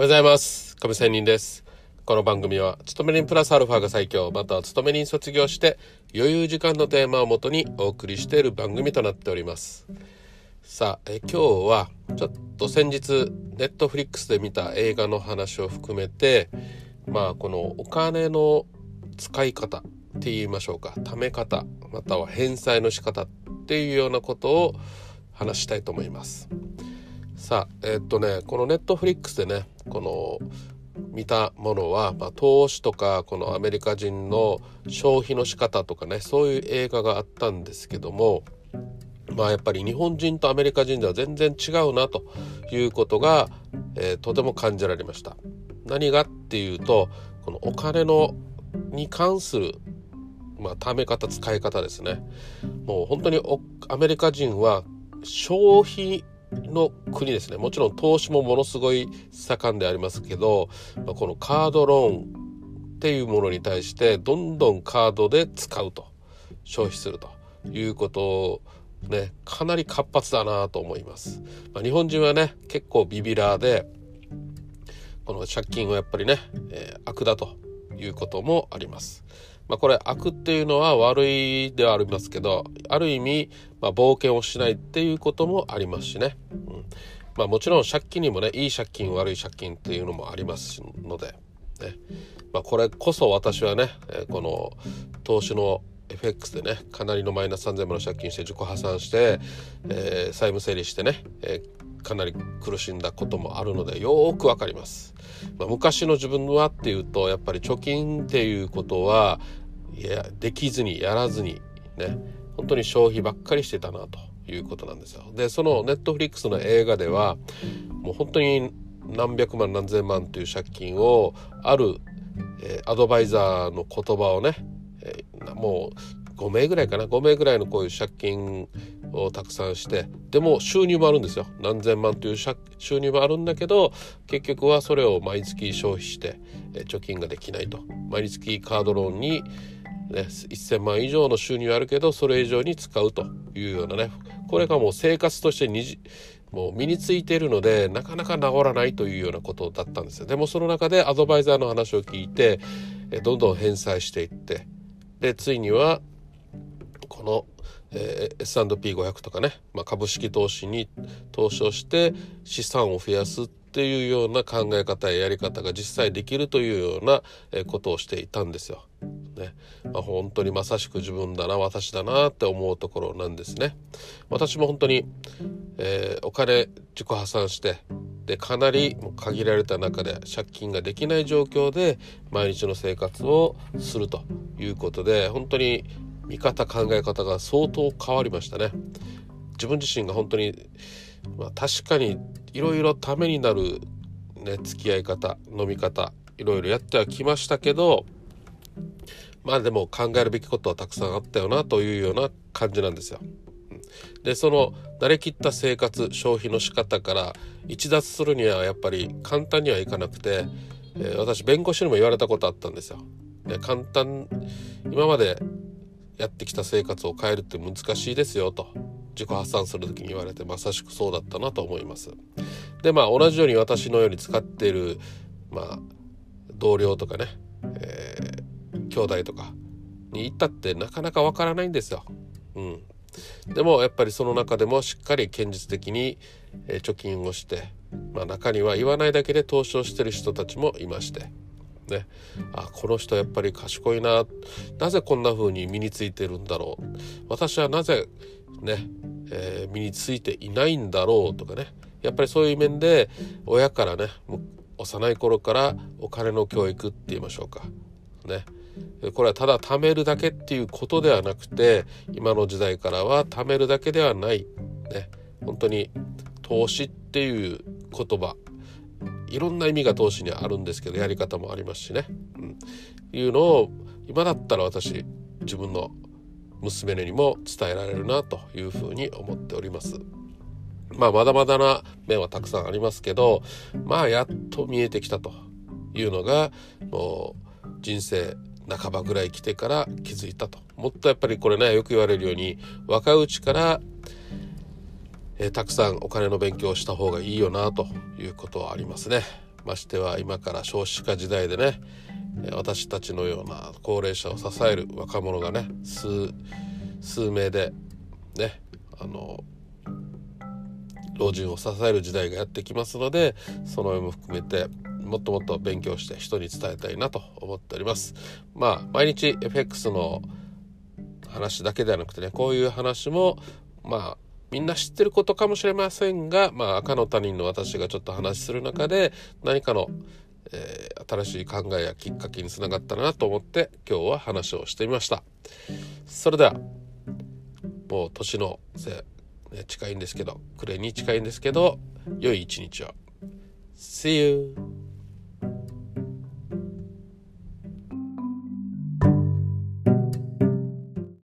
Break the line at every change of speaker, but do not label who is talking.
おはようございます。亀仙人です。この番組は、勤め人プラスアルファが最強、または勤め人卒業して余裕時間のテーマをもとにお送りしている番組となっております。さあ、え今日は、ちょっと先日、ネットフリックスで見た映画の話を含めて、まあ、このお金の使い方って言いましょうか、貯め方、または返済の仕方っていうようなことを話したいと思います。さあえーっとねこのネットフリックスでねこの見たものは、まあ、投資とかこのアメリカ人の消費の仕方とかねそういう映画があったんですけどもまあやっぱり日本人とアメリカ人では全然違うなということが、えーとても感じられました。何がっていうとこのお金のに関するまあ、貯め方使い方ですねもう本当におアメリカ人は消費の国ですね。もちろん投資もものすごい盛んでありますけど、まあ、このカードローンっていうものに対してどんどんカードで使うと消費するということをねかなり活発だなと思います、まあ、日本人はね結構ビビラーでこの借金をやっぱりね、えー悪だということもあります。まあこれ悪っていうのは悪いではありますけどある意味、まあ、冒険をしないっていうこともありますしね、うん、まあもちろん借金にもねいい借金悪い借金っていうのもありますので、ね。まあ、これこそ私はね、えこの投資の FX でねかなりのマイナス3000万の借金して自己破産して、えー債務整理してね、えーかなり苦しんだこともあるのでよくわかります、まあ、昔の自分はっていうとやっぱり貯金っていうことはいやできずにやらずにね本当に消費ばっかりしてたなということなんですよ。でそのネットフリックスの映画ではもう本当に何百万何千万という借金をある、えーアドバイザーの言葉をね、えーもう5名ぐらいかな5名ぐらいのこういう借金をたくさんしてでも収入もあるんですよ。何千万という収入もあるんだけど結局はそれを毎月消費して、貯金ができないと。毎月カードローンに、ね、1,000万以上の収入あるけどそれ以上に使うというようなね。これがもう生活としてにじもう身についているのでなかなか治らないというようなことだったんですよ。でもその中でアドバイザーの話を聞いてどんどん返済していってでついにはこの、えー S&P500 とかね、まあ、株式投資に投資をして資産を増やすっていうような考え方ややり方が実際できるというようなことをしていたんですよ。ねまあ、本当にまさしく自分だな私だなって思うところなんですね。私も本当に、えーお金自己破産してでかなり限られた中で借金ができない状況で毎日の生活をするということで本当に見方考え方が相当変わりましたね。自分自身が本当に、まあ、確かにいろいろためになる、ね、付き合い方飲み方いろいろやってはきましたけどまあでも考えるべきことはたくさんあったよなというような感じなんですよ。でその慣れきった生活消費の仕方から逸脱するにはやっぱり簡単にはいかなくて、えー私弁護士にも言われたことあったんですよ。で簡単今までやってきた生活を変えるって難しいですよと自己破産する時に言われてまさしくそうだったなと思います。でまあ同じように私のように使っている、まあ、同僚とかね、えー兄弟とかに行ったってなかなかわからないんですよ。うん、でもやっぱりその中でもしっかり現実的に、貯金をして、まあ、中には言わないだけで投資をしてる人たちもいまして。ね、あこの人やっぱり賢いな。なぜこんな風に身についてるんだろう。私はなぜね、えー身についていないんだろうとかね。やっぱりそういう面で親からね幼い頃からお金の教育って言いましょうか。ね。これはただ貯めるだけっていうことではなくて今の時代からは貯めるだけではない。ね。本当に投資っていう言葉。いろんな意味が投資にはあるんですけどやり方もありますしね、うん、いうのを今だったら私自分の娘にも伝えられるなというふうに思っております。まあまだまだな面はたくさんありますけどまあやっと見えてきたというのがもう人生半ばぐらい来てから気づいたと。もっとやっぱりこれねよく言われるように若いうちから、えーたくさんお金の勉強をした方がいいよなということはありますね。ましては今から少子化時代でね私たちのような高齢者を支える若者がね数数名でねあの老人を支える時代がやってきますのでその上も含めてもっともっと勉強して人に伝えたいなと思っております。まあ毎日 FX の話だけではなくてねこういう話もまあみんな知ってることかもしれませんが、まあ、赤の他人の私がちょっと話する中で何かの、えー、新しい考えやきっかけにつながったなと思って今日は話をしてみましたそれではもう年のせね、近いんですけど暮れに近いんですけど良い一日を See you!